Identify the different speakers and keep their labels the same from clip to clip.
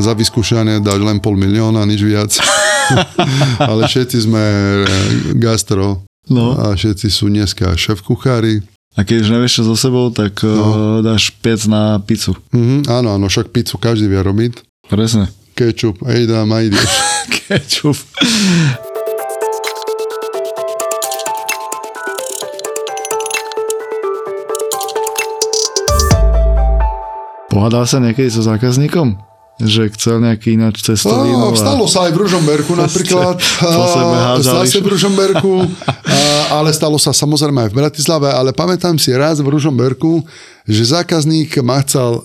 Speaker 1: Za vyskúšanie dať len pol milióna, nič viac. Ale všetci sme eh, gastro no. a všetci sú dneska šéf kuchári.
Speaker 2: A keď už nevieš čo so sebou, tak eh, no. dáš piec na pizzu.
Speaker 1: Mm-hmm, áno, áno, však pizzu každý vie robiť.
Speaker 2: Presne.
Speaker 1: Ketchup, ej dám, aj ideš.
Speaker 2: Ketchup. Pohádal sa niekedy so zákazníkom? Že chcel nejaký ináč cestový.
Speaker 1: No, stalo sa aj v Ružomberku napríklad. Stalo sa v Ružomberku, ale stalo sa samozrejme aj v Bratislave, ale pamätám si raz v Ružomberku, že zákazník ma chcel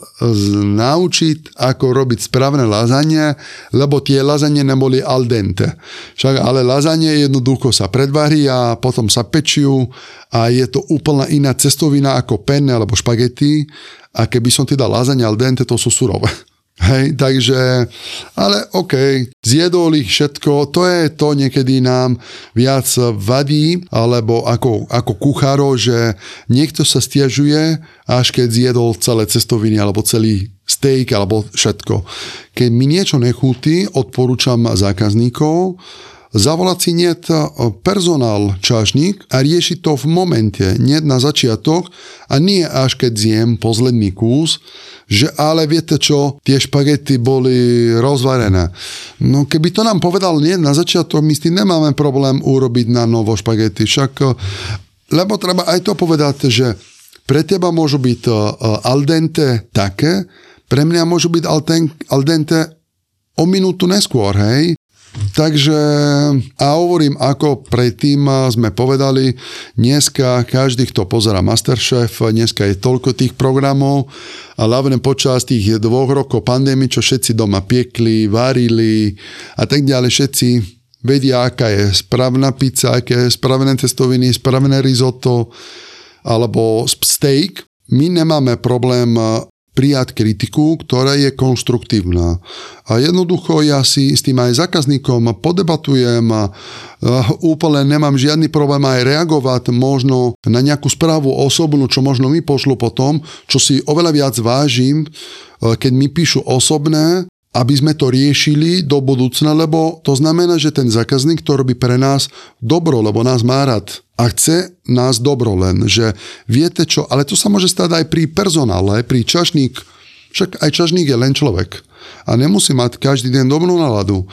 Speaker 1: naučiť, ako robiť správne lazanie, lebo tie lazanie neboli al dente. Však, ale lazanie jednoducho sa predvarí a potom sa pečiu a je to úplne iná cestovina ako penne alebo špagety a keby som ti dal lazanie al dente, to sú surové. Hej, takže, ale OK, zjedol ich všetko, to je to niekedy nám viac vadí, alebo ako, ako kuchárov, že niekto sa stiažuje, až keď zjedol celé cestoviny, alebo celý steak, alebo všetko. Keď mi niečo nechutí, odporúčam zákazníkov, zavolať si niet personál čašník a riešiť to v momente, nie na začiatok a nie až keď zjem posledný kus, že ale viete čo, tie špagety boli rozvarené. No keby to nám povedal nie na začiatok, my s tým nemáme problém urobiť na novo špagety. Však, lebo treba aj to povedať, že pre teba môžu byť al dente také, pre mňa môžu byť al dente o minútu neskôr, hej. Takže a hovorím, ako predtým sme povedali, dneska každý, kto pozera Masterchef, dneska je toľko tých programov a hlavne počas tých dvoch rokov pandémie, čo všetci doma piekli, varili a tak ďalej, všetci vedia, aká je správna pizza, aké je správne testoviny, správne risotto alebo steak. My nemáme problém prijať kritiku, ktorá je konstruktívna. A jednoducho ja si s tým aj zákazníkom podebatujem a úplne nemám žiadny problém aj reagovať možno na nejakú správu osobnú, čo možno mi pošlo potom, čo si oveľa viac vážim, keď mi píšu osobné, aby sme to riešili do budúcna, lebo to znamená, že ten zákazník to robí pre nás dobro, lebo nás má rád a chce nás dobro len, že viete čo, ale to sa môže stať aj pri personále, pri čašník, však aj čašník je len človek a nemusí mať každý deň dobrú náladu.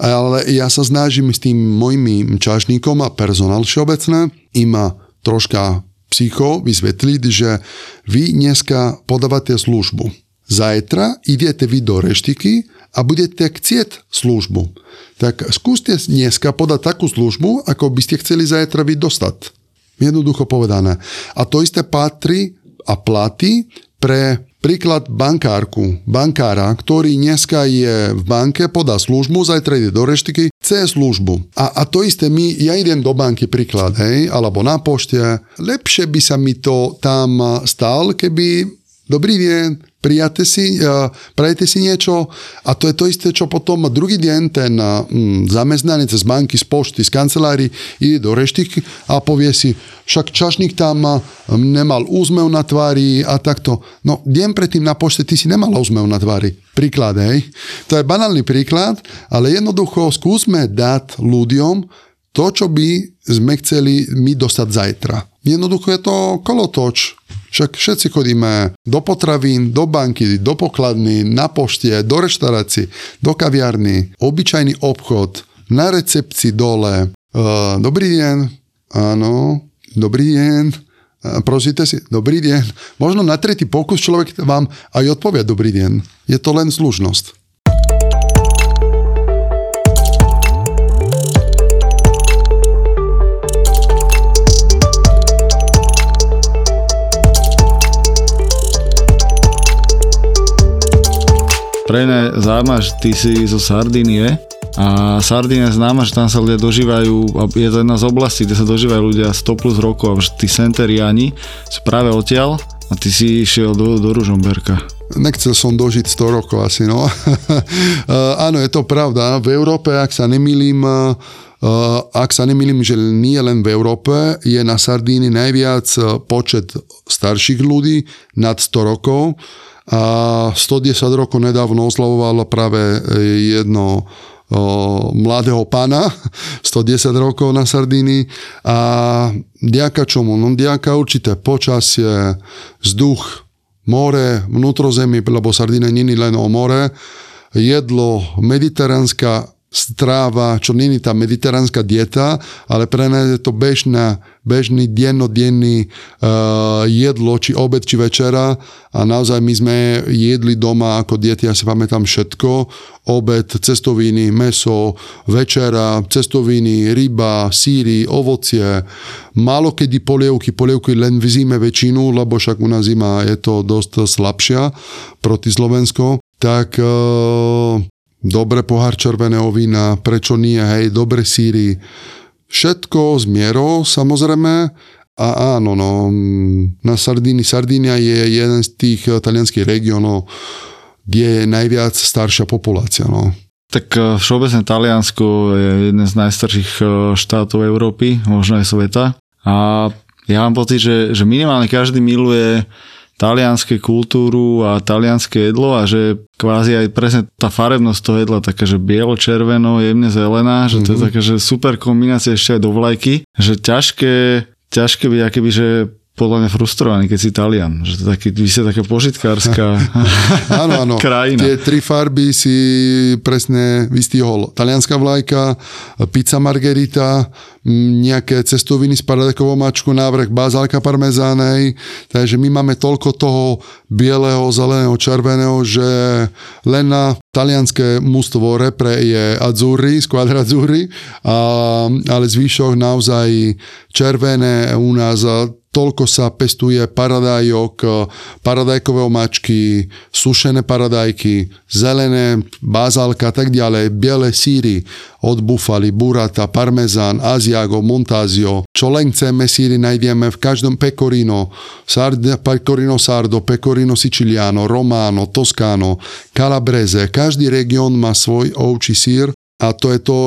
Speaker 1: Ale ja sa snažím s tým mojim čašníkom a personál všeobecné im troška psycho vysvetliť, že vy dneska podávate službu Zajtra idete vy do reštiky a budete chcieť službu. Tak skúste dneska podať takú službu, ako by ste chceli zajtra vy dostať. Jednoducho povedané. A to isté patrí a platí pre príklad bankárku, bankára, ktorý dneska je v banke, podá službu, zajtra ide do reštiky, chce službu. A, a to isté my, ja idem do banky príklad, hej, alebo na pošte, lepšie by sa mi to tam stal, keby dobrý deň, prijate si, prajete si niečo a to je to isté, čo potom druhý deň ten mm, zamestnanec z banky, z pošty, z kancelárii ide do reštiky a povie si, však čašník tam nemal úzmev na tvári a takto. No, deň predtým na pošte ty si nemal úzmev na tvári. Príklad, hej. To je banálny príklad, ale jednoducho skúsme dať ľuďom to, čo by sme chceli my dostať zajtra. Jednoducho je to kolotoč. Však všetci chodíme do potravín, do banky, do pokladny, na pošte, do reštaurácií, do kaviarny, obyčajný obchod, na recepcii dole. Uh, dobrý deň, áno, dobrý deň, uh, prosíte si, dobrý deň. Možno na tretí pokus človek vám aj odpovie dobrý deň. Je to len služnosť.
Speaker 2: Pre mňa zaujímavé, že ty si zo Sardínie a Sardínia známa, že tam sa ľudia dožívajú, je to jedna z oblastí, kde sa dožívajú ľudia 100 plus rokov že tí Senteriani sú práve odtiaľ a ty si išiel do, do Ružomberka.
Speaker 1: Nechcel som dožiť 100 rokov asi, no. Áno, je to pravda. V Európe, ak sa nemýlim, ak sa nemýlim, že nie len v Európe, je na Sardíni najviac počet starších ľudí nad 100 rokov a 110 rokov nedávno oslavoval práve jedno o, mladého pána, 110 rokov na Sardíni a ďaka čomu? No ďaka určité počasie, vzduch, more, vnútrozemie, lebo Sardína není len o more, jedlo, mediteránska stráva, čo není tá mediteránska dieta, ale pre nás je to bežná, bežný dennodenný uh, jedlo, či obed, či večera. A naozaj my sme jedli doma ako deti, ja si pamätám všetko, obed, cestoviny, meso, večera, cestoviny, ryba, síry, ovocie, málo kedy polievky, polievky len v zime väčšinu, lebo však u nás zima je to dosť slabšia proti Slovensko, tak uh, dobre pohár červeného vína, prečo nie, hej, dobre síry. Všetko z mierou, samozrejme, a áno, no, na Sardíni, Sardínia je jeden z tých eh, talianských regiónov, kde je najviac staršia populácia, no.
Speaker 2: Tak eh, všeobecne Taliansko je jeden z najstarších eh, štátov Európy, možno aj sveta. A ja mám pocit, že, že minimálne každý miluje talianské kultúru a talianské jedlo a že kvázi aj presne tá farebnosť toho jedla taká, že bielo, červeno, jemne zelená, že to mm-hmm. je mhm. taká, že super kombinácia ešte aj do vlajky, že ťažké, ťažké byť akéby, že podľa mňa frustrovaný, keď si Talian. Že to taký, vy ste taká požitkárska áno, áno. krajina.
Speaker 1: Tie tri farby si presne vystihol. Talianská vlajka, pizza margarita, nejaké cestoviny s paradajkovou mačkou, návrh bazálka parmezánej. Takže my máme toľko toho bieleho, zeleného, červeného, že len na talianské mústvo repre je azzurri, squadra azzurri, a, ale zvyšok naozaj červené u nás toľko sa pestuje paradajok, paradajkové omačky, sušené paradajky, zelené, bazálka a tak ďalej, biele síry od bufali, burata, parmezán, aziago, montazio. Čo len chceme, síry nájdeme v každom pecorino, sardo, pecorino sardo, pecorino siciliano, romano, toscano, calabrese. Každý región má svoj ovčí sír a to je to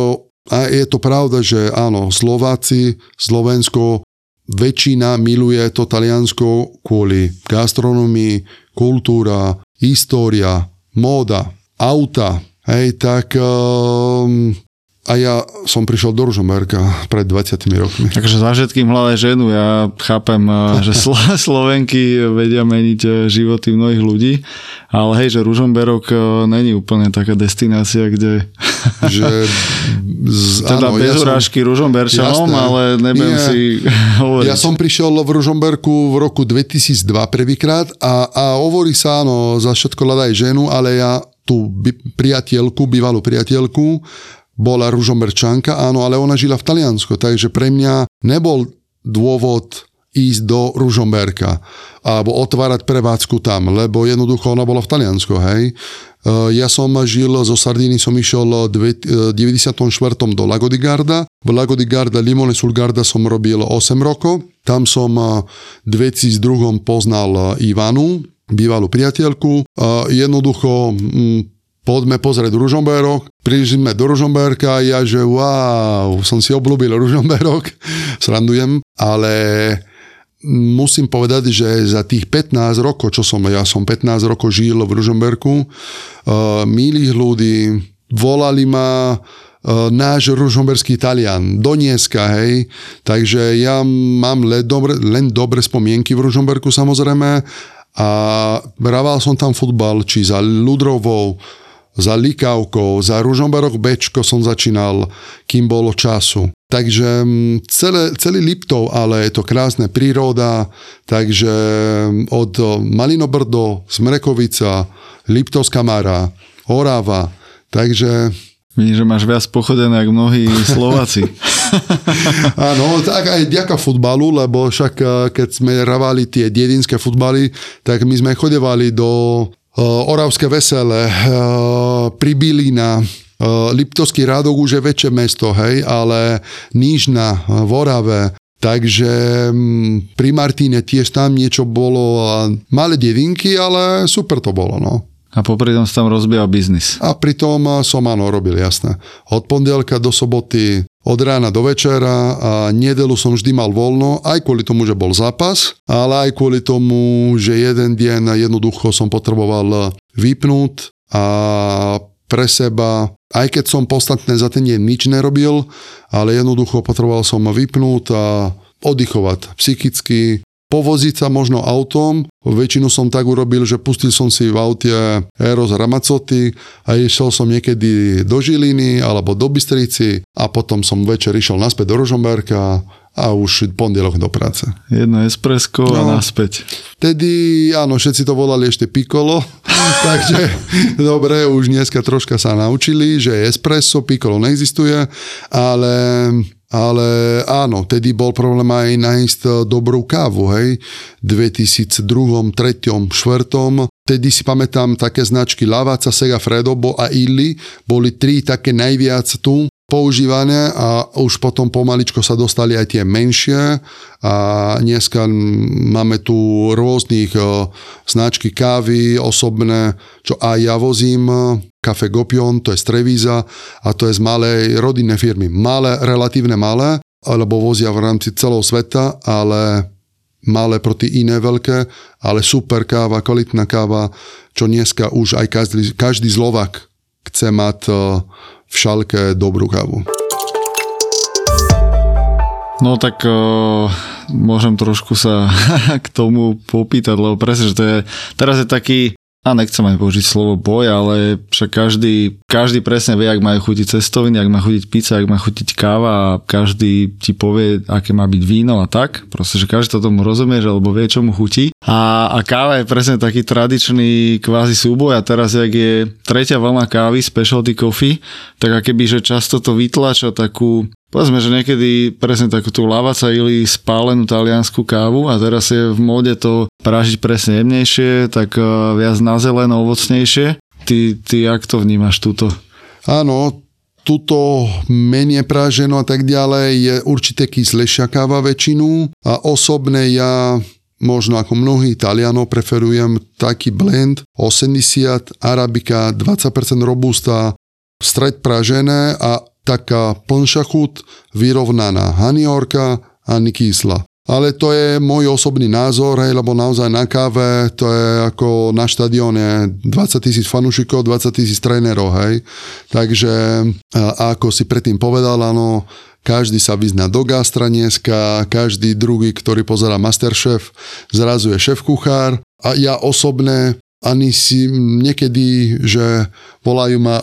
Speaker 1: a je to pravda, že áno, Slováci, Slovensko väčšina miluje to Taliansko kvôli gastronomii, kultúra, história, móda, auta. Hej, tak um, a ja som prišiel do Ružomberka pred 20 rokmi.
Speaker 2: Takže za všetkým hľadaj ženu. Ja chápem, eh, že Slo- Slovenky vedia meniť eh, životy mnohých ľudí, ale hej, že Ružomberok eh, není úplne taká destinácia, kde... Že z, teda áno, bez ja urážky som, Ružomberčanom, jasné, ale nebudem si hovoriť.
Speaker 1: Ja som prišiel v Ružomberku v roku 2002 prvýkrát a, a hovorí sa, áno, za všetko hľadaj ženu, ale ja tú priateľku, bývalú priateľku, bola Ružomberčanka, áno, ale ona žila v Taliansku, takže pre mňa nebol dôvod ísť do Ružomberka alebo otvárať prevádzku tam, lebo jednoducho ona bola v Taliansku, hej. E, ja som žil zo Sardíny, som išiel v 94. do Lago di Garda. V Lago di Garda, Limone sul Garda som robil 8 rokov. Tam som v 2002. poznal Ivanu, bývalú priateľku. Jednoducho poďme pozrieť Ružomberok. Prišli sme do Ružomberka a ja, že wow, som si obľúbil Ružomberok, srandujem, ale musím povedať, že za tých 15 rokov, čo som, ja som 15 rokov žil v Ružomberku, uh, milých ľudí, volali ma uh, náš ružomberský Talian, do dneska, hej. Takže ja mám len dobre, len dobre spomienky v Ružomberku samozrejme a hraval som tam futbal, či za Ludrovou, za Likavkou, za Ružomberok Bčko som začínal, kým bolo času. Takže mm, celé, celý Liptov, ale je to krásne príroda, takže mm, od Malinobrdo, Smrekovica, Liptovská Mara, Orava, takže
Speaker 2: Vidím, že máš viac pochodené ako mnohí Slováci.
Speaker 1: Áno, tak aj ďaka futbalu, lebo však eh, keď sme ravali tie dedinské futbaly, tak my sme chodevali do Oravské vesele, Pribilina, Liptovský rádok už je väčšie mesto, hej, ale Nížna, v Orave, Takže mm, pri Martine tiež tam niečo bolo, malé dedinky, ale super to bolo, no.
Speaker 2: A popri tom som tam rozbiehal biznis.
Speaker 1: A pritom som áno robil, jasné. Od pondelka do soboty, od rána do večera a nedelu som vždy mal voľno, aj kvôli tomu, že bol zápas, ale aj kvôli tomu, že jeden deň jednoducho som potreboval vypnúť a pre seba, aj keď som podstatné za ten deň nič nerobil, ale jednoducho potreboval som vypnúť a oddychovať psychicky, povoziť sa možno autom. Väčšinu som tak urobil, že pustil som si v aute Eros Ramacoty a išiel som niekedy do Žiliny alebo do Bystrici a potom som večer išiel naspäť do Rožomberka a už pondelok do práce.
Speaker 2: Jedno espresko no, a naspäť.
Speaker 1: Vtedy, áno, všetci to volali ešte pikolo, takže dobre, už dneska troška sa naučili, že espresso, pikolo neexistuje, ale ale áno, tedy bol problém aj nájsť e, dobrú kávu, hej, 2002, 3, 4. Tedy si pamätám také značky Lavaca, Sega Fredobo a Illy, boli tri také najviac tu používané a už potom pomaličko sa dostali aj tie menšie. A dneska máme tu rôznych e, značky kávy osobné, čo aj ja vozím, Café Gopion, to je z Trevíza a to je z malej rodinnej firmy. Malé, relatívne malé, alebo vozia v rámci celého sveta, ale malé proti iné veľké, ale super káva, kvalitná káva, čo dneska už aj každý, každý Slovak chce mať e, v šalke dobrú kávu.
Speaker 2: No tak uh, môžem trošku sa k tomu popýtať, lebo presne, že to je, teraz je taký a nechcem aj použiť slovo boj, ale však každý, každý presne vie, ak majú chutiť cestoviny, ak má chutiť pizza, ak má chutiť káva a každý ti povie, aké má byť víno a tak. Proste, že každý to tomu rozumie, že alebo vie, čo mu chutí. A, a káva je presne taký tradičný kvázi súboj a teraz, jak je tretia vlna kávy, specialty coffee, tak akéby, že často to vytlača takú Povedzme, že niekedy presne takú tú lavaca ili spálenú taliansku kávu a teraz je v móde to pražiť presne jemnejšie, tak e, viac na zeleno, ovocnejšie. Ty, ty jak to vnímaš túto?
Speaker 1: Áno, tuto menej práženo a tak ďalej je určite kyslejšia káva väčšinu a osobne ja možno ako mnohí Italianov preferujem taký blend 80 arabika, 20% robusta, stred pražené a taká plnšia chut, vyrovnaná haniorka ani kysla. Ale to je môj osobný názor, hej, lebo naozaj na káve to je ako na štadióne 20 tisíc fanúšikov, 20 tisíc trénerov, hej. Takže ako si predtým povedal, áno, každý sa vyzná do gastra dneska, každý druhý, ktorý pozera Masterchef, zrazu je šéf-kuchár a ja osobne ani si niekedy, že volajú ma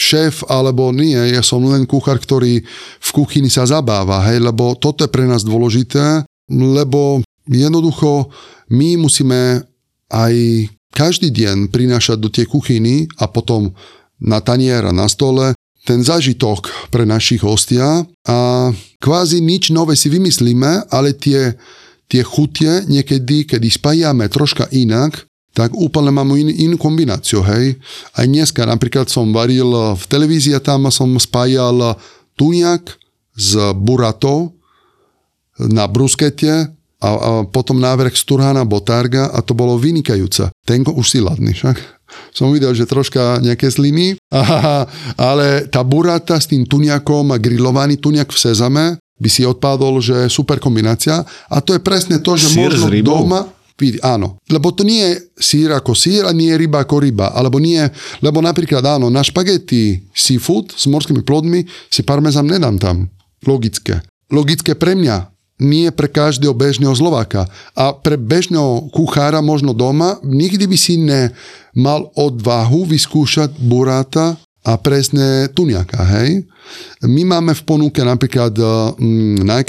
Speaker 1: šéf alebo nie, ja som len kuchár, ktorý v kuchyni sa zabáva, hej, lebo toto je pre nás dôležité, lebo jednoducho my musíme aj každý deň prinášať do tej kuchyny a potom na tanier na stole ten zažitok pre našich hostia. A kvázi nič nové si vymyslíme, ale tie, tie chutie niekedy, kedy spájame troška inak, tak úplne mám in, inú kombináciu, hej. Aj dneska napríklad som varil v televízii a tam som spájal tuniak s buratou na bruskete a, a potom návrh z Turhana Botarga a to bolo vynikajúce. Tenko už si ladný, však? Som videl, že troška nejaké sliny, ale tá burata s tým tuniakom a grillovaný tuniak v sezame by si odpadol, že super kombinácia a to je presne to, že Sier možno doma Vidi, áno. Lebo to nie je sír ako sír a nie je ryba ako ryba. Alebo nie, lebo napríklad áno, na špagety seafood s morskými plodmi si parmezán nedám tam. Logické. Logické pre mňa, nie pre každého bežného Slováka. A pre bežného kuchára možno doma nikdy by si nemal odvahu vyskúšať buráta a presne tuniaka, hej. My máme v ponuke napríklad mm, na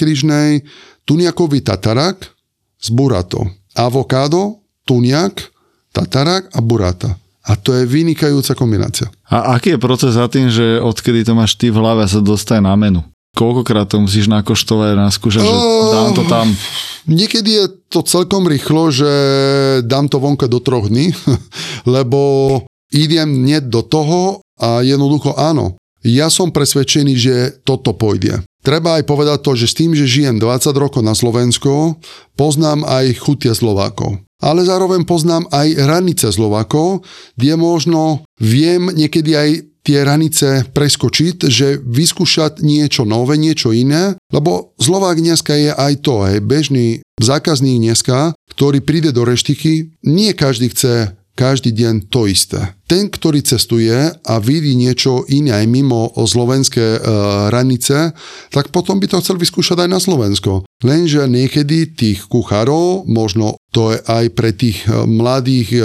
Speaker 1: tuniakový tatarak s buratou avokádo, tuniak, tatarák a burata. A to je vynikajúca kombinácia.
Speaker 2: A aký je proces za tým, že odkedy to máš ty v hlave sa dostane na menu? koľkokrát to musíš nakoštovať, naskúšať, že dám to tam?
Speaker 1: Niekedy je to celkom rýchlo, že dám to vonka do troch dní, lebo idem nie do toho a jednoducho áno. Ja som presvedčený, že toto pôjde. Treba aj povedať to, že s tým, že žijem 20 rokov na Slovensku, poznám aj chutia Slovákov. Ale zároveň poznám aj hranice Slovákov, kde možno viem niekedy aj tie hranice preskočiť, že vyskúšať niečo nové, niečo iné, lebo Slovák dneska je aj to, aj bežný zákazník dneska, ktorý príde do reštiky, nie každý chce každý deň to isté. Ten, ktorý cestuje a vidí niečo iné aj mimo slovenské e, tak potom by to chcel vyskúšať aj na Slovensko. Lenže niekedy tých kuchárov, možno to je aj pre tých e, mladých e,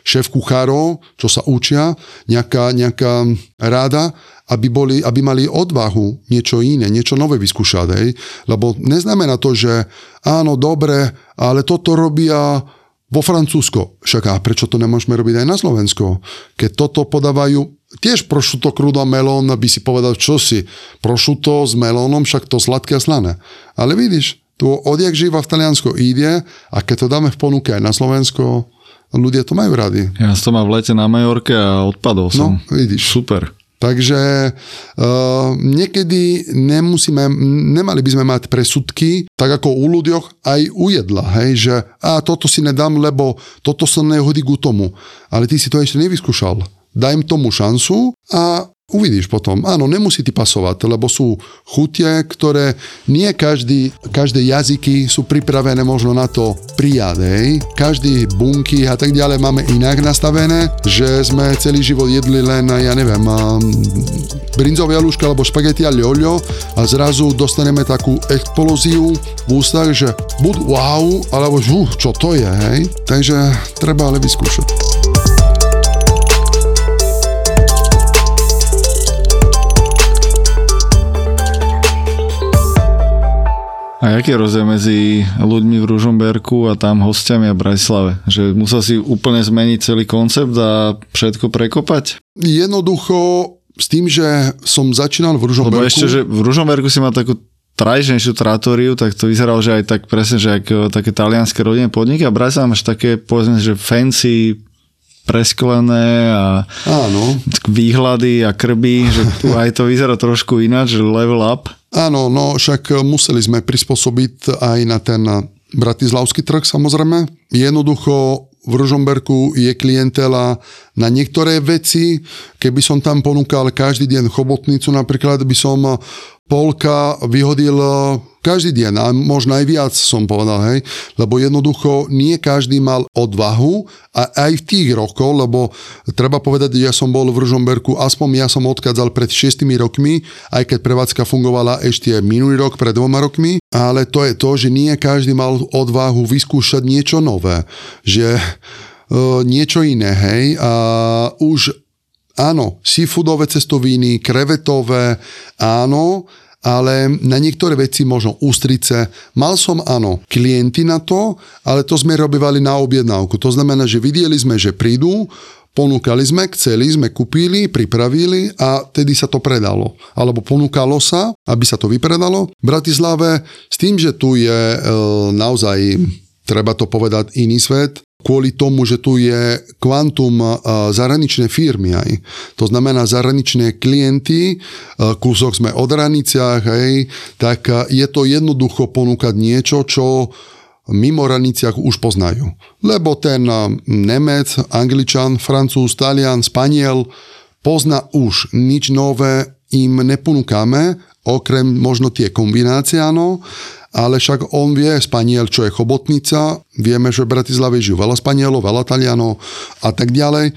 Speaker 1: šéf kuchárov, čo sa učia, nejaká, nejaká ráda, aby, boli, aby mali odvahu niečo iné, niečo nové vyskúšať. Hej? Lebo neznamená to, že áno, dobre, ale toto robia vo Francúzsko. Však a prečo to nemôžeme robiť aj na Slovensko? Keď toto podávajú, tiež prošuto krúdo melón, by si povedal, čo si, prošuto s melónom, však to sladké a slané. Ale vidíš, tu odjak živa v Taliansko ide a keď to dáme v ponuke aj na Slovensko, ľudia to majú radi.
Speaker 2: Ja som to mal v lete na Majorke a odpadol som.
Speaker 1: No, vidíš.
Speaker 2: Super.
Speaker 1: Takže uh, niekedy nemusíme, nemali by sme mať presudky, tak ako u ľuďoch, aj u jedla, hej, že a toto si nedám, lebo toto sa nehodí ku tomu. Ale ty si to ešte nevyskúšal. Daj tomu šancu a Uvidíš potom. Áno, nemusí ti pasovať, lebo sú chutie, ktoré nie každý, každé jazyky sú pripravené možno na to prijať. Každý bunky a tak ďalej máme inak nastavené, že sme celý život jedli len, ja neviem, brinzové jaluška alebo špagety a ľoľo a zrazu dostaneme takú explóziu v ústach, že buď wow, alebo uh, čo to je, hej? Takže treba ale vyskúšať.
Speaker 2: A aký je rozdiel medzi ľuďmi v Ružomberku a tam hostiami a Bratislave? Že musel si úplne zmeniť celý koncept a všetko prekopať?
Speaker 1: Jednoducho s tým, že som začínal v Ružomberku...
Speaker 2: Lebo ešte, že v Ružomberku si mal takú tradičnejšiu trátoriu, tak to vyzeralo, že aj tak presne, že ako také talianské rodinné podniky a Bratislava máš také, povedzme, že fancy presklené a
Speaker 1: Áno.
Speaker 2: výhľady a krby, že tu aj to vyzerá trošku ináč, že level up.
Speaker 1: Áno, no však museli sme prispôsobiť aj na ten bratislavský trh samozrejme. Jednoducho v Ružomberku je klientela na niektoré veci. Keby som tam ponúkal každý deň chobotnicu, napríklad by som polka vyhodil každý deň a možno aj viac som povedal, hej, lebo jednoducho nie každý mal odvahu a aj v tých rokoch, lebo treba povedať, že ja som bol v Ružomberku, aspoň ja som odchádzal pred 6 rokmi, aj keď prevádzka fungovala ešte minulý rok, pred dvoma rokmi, ale to je to, že nie každý mal odvahu vyskúšať niečo nové, že uh, niečo iné, hej, a už áno, seafoodové cestoviny, krevetové, áno, ale na niektoré veci možno ústrice. Mal som, áno, klienty na to, ale to sme robívali na objednávku. To znamená, že videli sme, že prídu, ponúkali sme, chceli sme, kúpili, pripravili a tedy sa to predalo. Alebo ponúkalo sa, aby sa to vypredalo. V Bratislave s tým, že tu je e, naozaj, treba to povedať, iný svet, kvôli tomu, že tu je kvantum zahraničné firmy aj. To znamená zahraničné klienty, kúsok sme od hraniciach, hej, tak je to jednoducho ponúkať niečo, čo mimo hraniciach už poznajú. Lebo ten Nemec, Angličan, Francúz, Talian, Spaniel pozná už nič nové im neponúkame, okrem možno tie kombinácie, áno, ale však on vie Spaniel, čo je chobotnica, vieme, že v Bratislave žijú veľa Spanielov, veľa Talianov a tak ďalej,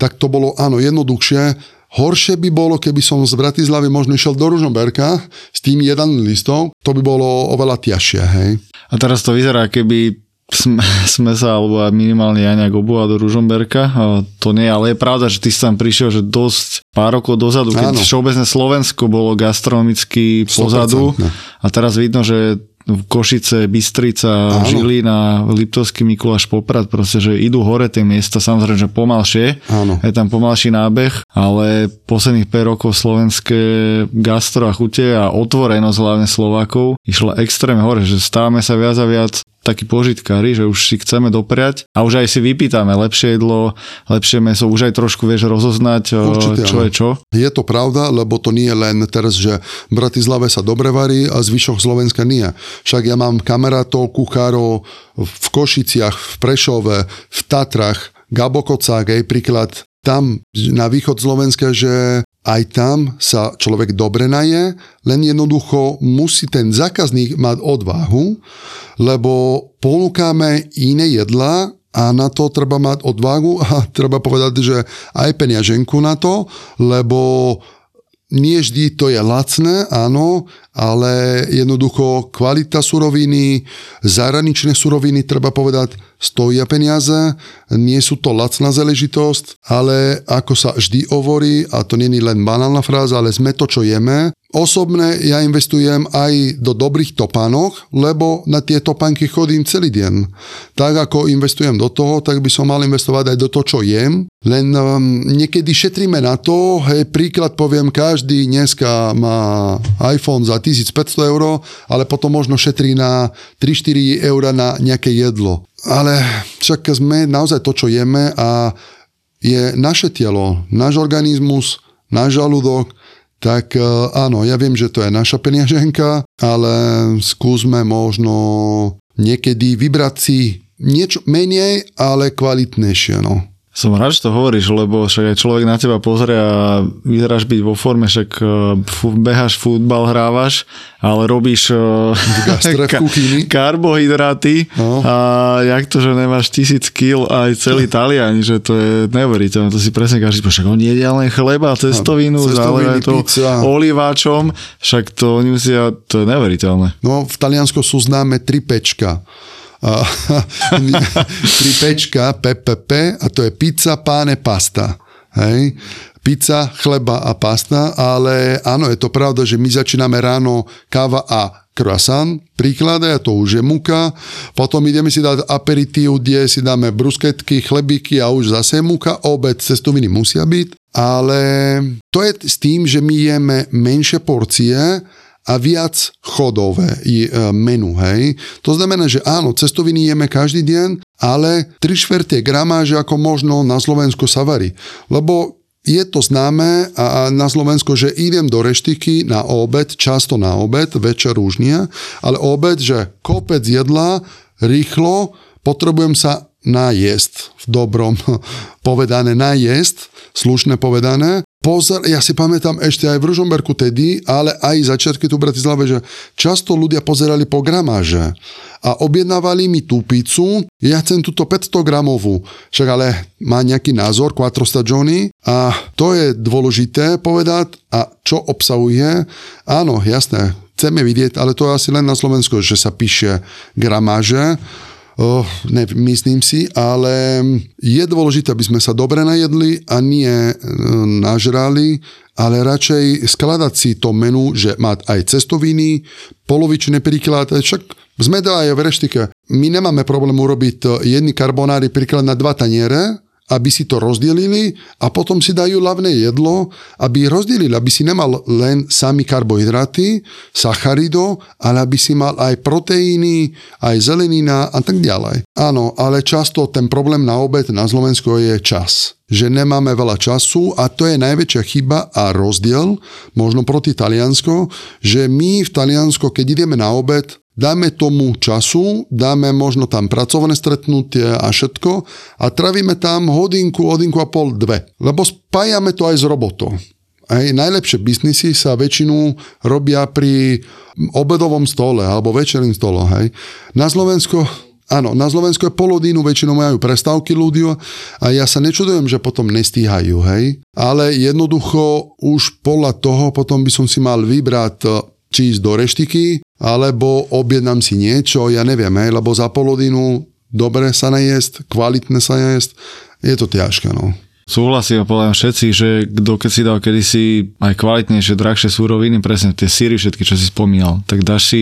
Speaker 1: tak to bolo áno jednoduchšie. Horšie by bolo, keby som z Bratislavy možno išiel do Ružomberka s tým jeden listom, to by bolo oveľa ťažšie, hej.
Speaker 2: A teraz to vyzerá, keby sme, sme sa, alebo minimálne ja nejak obúva do Ružomberka. To nie, ale je pravda, že ty si tam prišiel, že dosť pár rokov dozadu, keď všeobecné Slovensko bolo gastronomicky pozadu a teraz vidno, že Košice, Bystrica, Áno. Žilina, Liptovský Mikuláš, Poprad, proste, že idú hore tie miesta, samozrejme, že pomalšie, Áno. je tam pomalší nábeh, ale posledných 5 rokov slovenské gastro a chute a otvorenosť hlavne Slovákov išla extrémne hore, že stávame sa viac a viac takí požitkári, že už si chceme dopriať a už aj si vypýtame lepšie jedlo, lepšie meso, už aj trošku vieš rozoznať, Určite, čo áno. je čo.
Speaker 1: Je to pravda, lebo to nie je len teraz, že v Bratislave sa dobre varí a zvyšok Slovenska nie. Však ja mám kamarátov, kuchárov v Košiciach, v Prešove, v Tatrach, Gabo Kocák, aj príklad tam na východ Slovenska, že aj tam sa človek dobre naje, len jednoducho musí ten zákazník mať odvahu, lebo ponúkame iné jedla a na to treba mať odvahu a treba povedať, že aj peniaženku na to, lebo nie vždy to je lacné, áno, ale jednoducho kvalita suroviny, zahraničné suroviny, treba povedať, stoja peniaze, nie sú to lacná záležitosť, ale ako sa vždy hovorí, a to je len banálna fráza, ale sme to, čo jeme, Osobne ja investujem aj do dobrých topánok, lebo na tie topánky chodím celý deň. Tak ako investujem do toho, tak by som mal investovať aj do toho, čo jem. Len um, niekedy šetríme na to, hej, príklad poviem, každý dneska má iPhone za 1500 eur, ale potom možno šetrí na 3-4 eur na nejaké jedlo. Ale však sme naozaj to, čo jeme a je naše telo, náš organizmus, náš žalúdok, tak e, áno, ja viem, že to je naša peniaženka, ale skúsme možno niekedy vybrať si niečo menej, ale kvalitnejšie. No.
Speaker 2: Som rád, že to hovoríš, lebo však aj človek na teba pozrie a vyzeráš byť vo forme, však e, beháš futbal, hrávaš, ale robíš
Speaker 1: e, ka-
Speaker 2: karbohydráty no. a jak to, že nemáš tisíc kil aj celý Talian, že to je neuveriteľné, to si presne každý však oni jedia len chleba, cestovinu, ale to oliváčom, však to oni musia, to je neuveriteľné.
Speaker 1: No v Taliansku sú známe tri pečka tri pečka PPP a to je pizza, páne, pasta. Hej? Pizza, chleba a pasta, ale áno, je to pravda, že my začíname ráno káva a croissant, príklad, a to už je muka, potom ideme si dať aperitív, kde si dáme brusketky, chlebíky a už zase muka, obed, cestoviny musia byť, ale to je s tým, že my jeme menšie porcie, a viac chodové e, menu, hej. To znamená, že áno, cestoviny jeme každý deň, ale 3 štvrté gramáže ako možno na Slovensku sa varí. Lebo je to známe a na Slovensku, že idem do reštiky na obed, často na obed, večer už nie, ale obed, že kopec jedla, rýchlo, potrebujem sa najesť, v dobrom povedané najesť, slušne povedané pozor, ja si pamätám ešte aj v Ružomberku tedy, ale aj začiatky tu v Bratislave, že často ľudia pozerali po gramáže a objednávali mi tú pizzu, ja chcem túto 500 gramovú, však ale má nejaký názor, quattro stagioni a to je dôležité povedať a čo obsahuje, áno, jasné, chceme vidieť, ale to je asi len na Slovensku, že sa píše gramáže, Oh, ne, myslím si, ale je dôležité, aby sme sa dobre najedli a nie e, nažrali, ale radšej skladať si to menu, že mať aj cestoviny, polovičný príklad, však sme aj v reštike. My nemáme problém urobiť jedny karbonári príklad na dva taniere, aby si to rozdelili a potom si dajú hlavné jedlo, aby rozdelili, aby si nemal len sami karbohydraty, sacharido, ale aby si mal aj proteíny, aj zelenina a tak ďalej. Áno, ale často ten problém na obed na Slovensku je čas že nemáme veľa času a to je najväčšia chyba a rozdiel, možno proti Taliansko, že my v Taliansko, keď ideme na obed, dáme tomu času, dáme možno tam pracovné stretnutie a všetko a travíme tam hodinku, hodinku a pol, dve. Lebo spájame to aj s robotou. Aj najlepšie biznisy sa väčšinu robia pri obedovom stole alebo večerným stole. Hej. Na Slovensko Áno, na Slovensku je polodínu väčšinou majú prestávky ľudia a ja sa nečudujem, že potom nestíhajú, hej. Ale jednoducho už podľa toho potom by som si mal vybrať či ísť do reštiky, alebo objednám si niečo, ja neviem, hej, lebo za polodinu dobre sa najesť, kvalitné sa najesť, je to ťažké, no.
Speaker 2: súhlasím podľa všetci, že kto keď si dal kedysi aj kvalitnejšie, drahšie súroviny, presne tie síry všetky, čo si spomínal, tak dáš si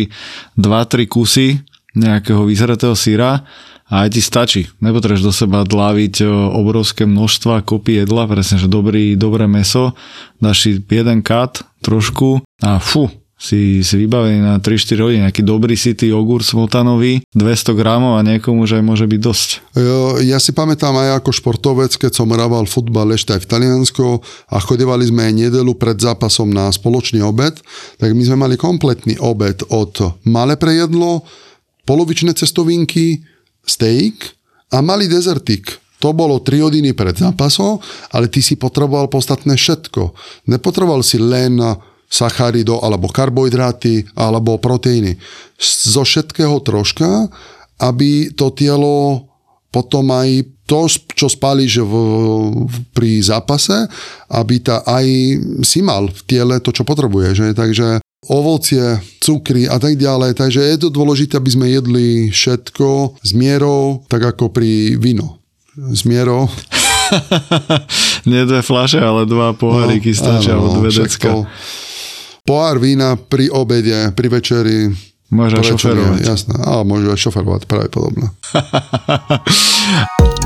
Speaker 2: 2-3 kusy nejakého vyzretého síra a aj ti stačí. Nepotrebuješ do seba dláviť obrovské množstva kopy jedla, presne, že dobrý, dobré meso, dáš si jeden kat trošku a fu, si, si vybavený na 3-4 hodiny, nejaký dobrý city jogurt smotanový, 200 gramov a niekomu už aj môže byť dosť.
Speaker 1: Ja si pamätám aj ako športovec, keď som hrával futbal ešte aj v Taliansko a chodevali sme aj nedelu pred zápasom na spoločný obed, tak my sme mali kompletný obed od malé prejedlo, polovičné cestovinky, steak a malý dezertik. To bolo 3 hodiny pred zápasom, ale ty si potreboval podstatné všetko. Nepotreboval si len sacharido alebo karbohydráty alebo proteíny. Zo všetkého troška, aby to telo potom aj to, čo spálíš v, pri zápase, aby ta aj si mal v tiele to, čo potrebuje. Že? Takže ovocie, cukry a tak ďalej. Takže je to dôležité, aby sme jedli všetko s mierou, tak ako pri víno. S mierou.
Speaker 2: Nie dve flaše, ale dva poháriky no, stačia od vedecka.
Speaker 1: Pohár vína pri obede, pri večeri,
Speaker 2: Môže aj šoferovať.
Speaker 1: Jasné, ale môže aj šoferovať, práve podobne.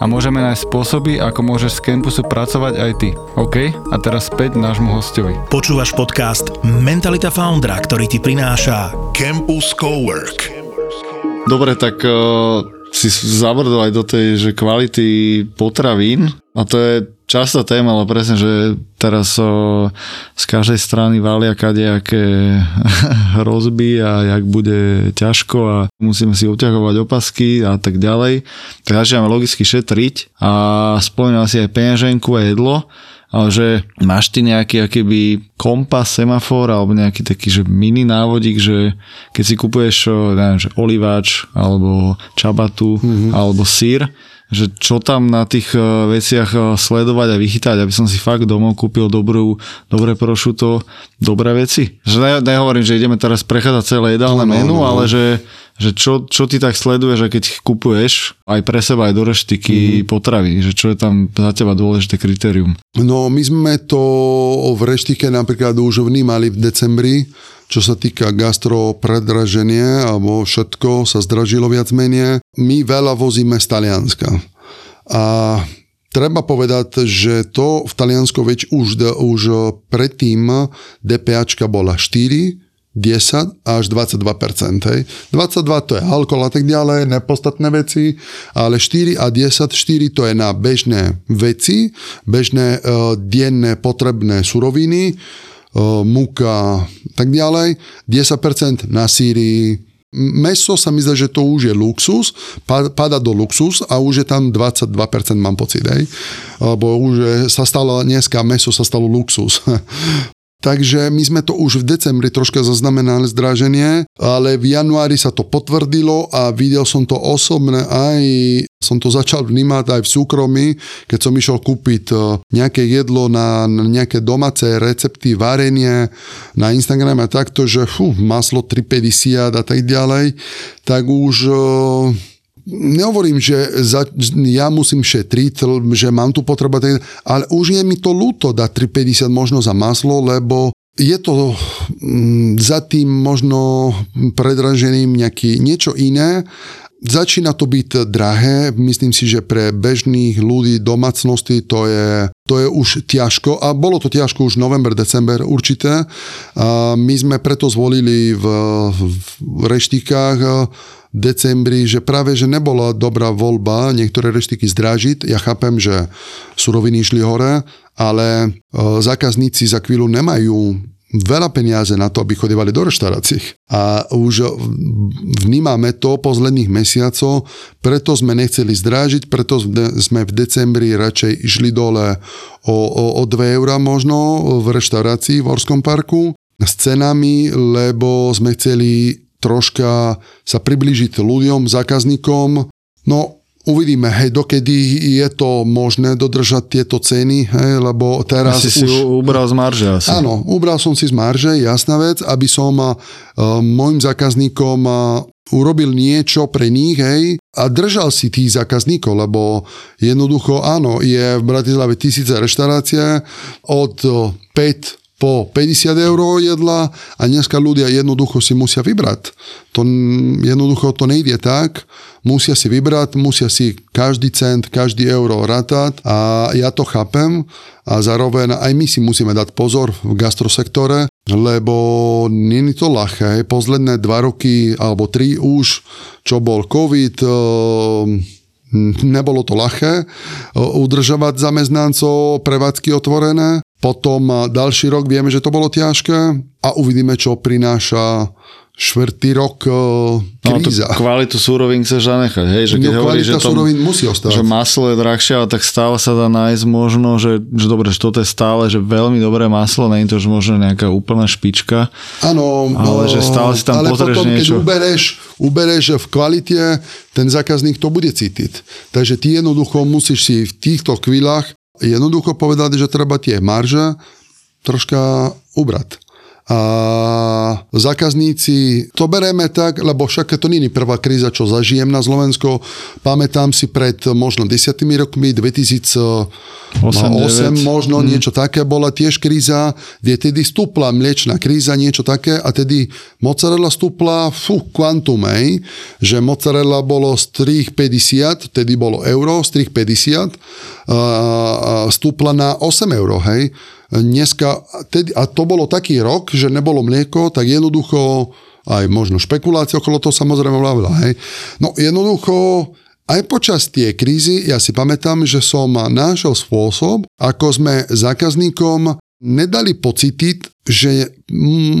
Speaker 2: a môžeme nájsť spôsoby, ako môžeš z campusu pracovať aj ty. OK? A teraz späť nášmu hostovi.
Speaker 3: Počúvaš podcast Mentalita Foundra, ktorý ti prináša Campus Cowork.
Speaker 2: Dobre, tak uh, si zabrdol aj do tej že kvality potravín a to je častá téma, ale presne, že teraz o, z každej strany valia kadejaké hrozby a jak bude ťažko a musíme si uťahovať opasky a tak ďalej. Tak začíname logicky šetriť a spomínal si aj peňaženku a jedlo ale že máš ty nejaký akýby kompas, semafor alebo nejaký taký že mini návodík, že keď si kupuješ neviem, že oliváč alebo čabatu mm-hmm. alebo sír, že čo tam na tých e, veciach e, sledovať a vychytať, aby som si fakt domov kúpil dobrú, dobré prošuto, dobré veci. Že ne, nehovorím, že ideme teraz prechádzať celé jedálne no, menu, no, no. ale že, že čo, čo ty tak sleduješ, keď kupuješ aj pre seba, aj do reštiky mm-hmm. potravy, že čo je tam za teba dôležité kritérium?
Speaker 1: No my sme to v reštike napríklad už vnímali v decembri, čo sa týka gastro predraženie alebo všetko sa zdražilo viac menej. My veľa vozíme z Talianska. A treba povedať, že to v Taliansku veď už, už predtým DPAčka bola 4, 10 až 22%. Hej. 22 to je alkohol a tak ďalej, nepodstatné veci, ale 4 a 10, 4 to je na bežné veci, bežné uh, denné potrebné suroviny, múka, tak ďalej. 10% na síri. Meso sa mi zdá, že to už je luxus, pada do luxus a už je tam 22% mám pocit, hej. Lebo už sa stalo, dneska meso sa stalo luxus. Takže my sme to už v decembri troška zaznamenali zdraženie, ale v januári sa to potvrdilo a videl som to osobne aj som to začal vnímať aj v súkromí, keď som išiel kúpiť e, nejaké jedlo na nejaké domáce recepty, varenie na Instagrame a takto, že fú, maslo 3,50 a tak ďalej, tak už e, nehovorím, že za, ja musím šetriť, že mám tu potrebu, ale už je mi to ľúto dať 3,50 možno za maslo, lebo je to mm, za tým možno predraženým nejaký niečo iné. Začína to byť drahé, myslím si, že pre bežných ľudí domácnosti to je, to je už ťažko a bolo to ťažko už november, december určite. A my sme preto zvolili v, v reštikách decembri, že práve, že nebola dobrá voľba niektoré reštiky zdrážiť. Ja chápem, že suroviny išli hore, ale e, zákazníci za chvíľu nemajú veľa peniaze na to, aby chodívali do reštaurácií. A už vnímame to posledných mesiacov, preto sme nechceli zdrážiť, preto sme v decembri radšej išli dole o, o, o 2 eurá možno v reštaurácii v Orskom parku s cenami, lebo sme chceli troška sa priblížiť ľuďom, zákazníkom. No, Uvidíme, hej, dokedy je to možné dodržať tieto ceny, hej, lebo teraz
Speaker 2: asi už... si ubral z marže asi.
Speaker 1: Áno, ubral som si z marže, jasná vec, aby som uh, môjim zákazníkom uh, urobil niečo pre nich, hej, a držal si tých zákazníkov, lebo jednoducho, áno, je v Bratislave tisíce reštaurácie od 5 po 50 eur jedla a dneska ľudia jednoducho si musia vybrať. To, jednoducho to nejde tak, musia si vybrať, musia si každý cent, každý euro ratať a ja to chápem a zároveň aj my si musíme dať pozor v gastrosektore, lebo není to ľahké. Posledné dva roky alebo tri už, čo bol COVID, nebolo to ľahké udržovať zamestnancov, prevádzky otvorené potom ďalší rok vieme, že to bolo ťažké a uvidíme, čo prináša štvrtý rok kríza.
Speaker 2: No, kvalitu súrovín chceš zanechať, hej? Že
Speaker 1: keď no, hovorí, že to,
Speaker 2: musí ostať. Že maslo je drahšie, ale tak stále sa dá nájsť možno, že, že dobre, že toto je stále, že veľmi dobré maslo, nie je to že možno nejaká úplná špička.
Speaker 1: Áno.
Speaker 2: Ale že stále si tam ale potrebuješ potom, niečo.
Speaker 1: keď ubereš, ubereš v kvalite, ten zákazník to bude cítiť. Takže ty jednoducho musíš si v týchto chvíľach jednoducho povedali, že treba tie marže troška ubrať a zákazníci, to bereme tak, lebo však to je prvá kríza, čo zažijem na Slovensko. Pamätám si pred možno desiatými rokmi, 2008 možno, hmm. niečo také, bola tiež kríza, kde tedy stúpla mliečná kríza, niečo také a tedy mozzarella stúpla, fú, kvantum, hej, že mozzarella bolo z 3,50, tedy bolo euro, z 3,50, stúpla na 8 euro, hej dneska, a to bolo taký rok, že nebolo mlieko, tak jednoducho aj možno špekulácie okolo toho samozrejme veľa, hej. No jednoducho aj počas tie krízy, ja si pamätám, že som našiel spôsob, ako sme zákazníkom nedali pocitiť, že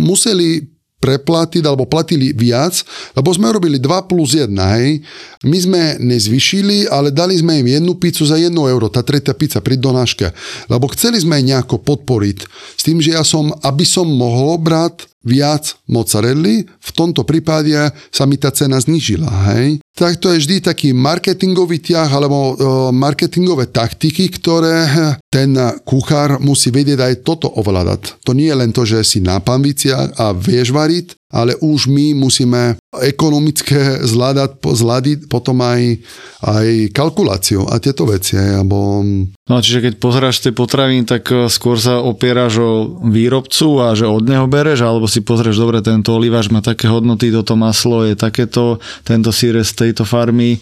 Speaker 1: museli preplatiť alebo platili viac, lebo sme robili 2 plus 1, hej. My sme nezvyšili, ale dali sme im jednu pizzu za 1 euro, tá tretia pizza pri donáške, lebo chceli sme nejako podporiť s tým, že ja som, aby som mohol brať viac mozzarelli, v tomto prípade sa mi tá cena znižila. Hej? Tak to je vždy taký marketingový ťah alebo uh, marketingové taktiky, ktoré ten kuchár musí vedieť aj toto ovládať. To nie je len to, že si na panviciach a vieš variť, ale už my musíme ekonomické zvládať, zvládať potom aj, aj kalkuláciu a tieto veci. Alebo...
Speaker 2: No čiže keď pozráš tie potraviny, tak eh, skôr sa opieraš o výrobcu a že od neho bereš, alebo si pozrieš, dobre, tento oliváš má také hodnoty, toto maslo je takéto, tento sír z tejto farmy,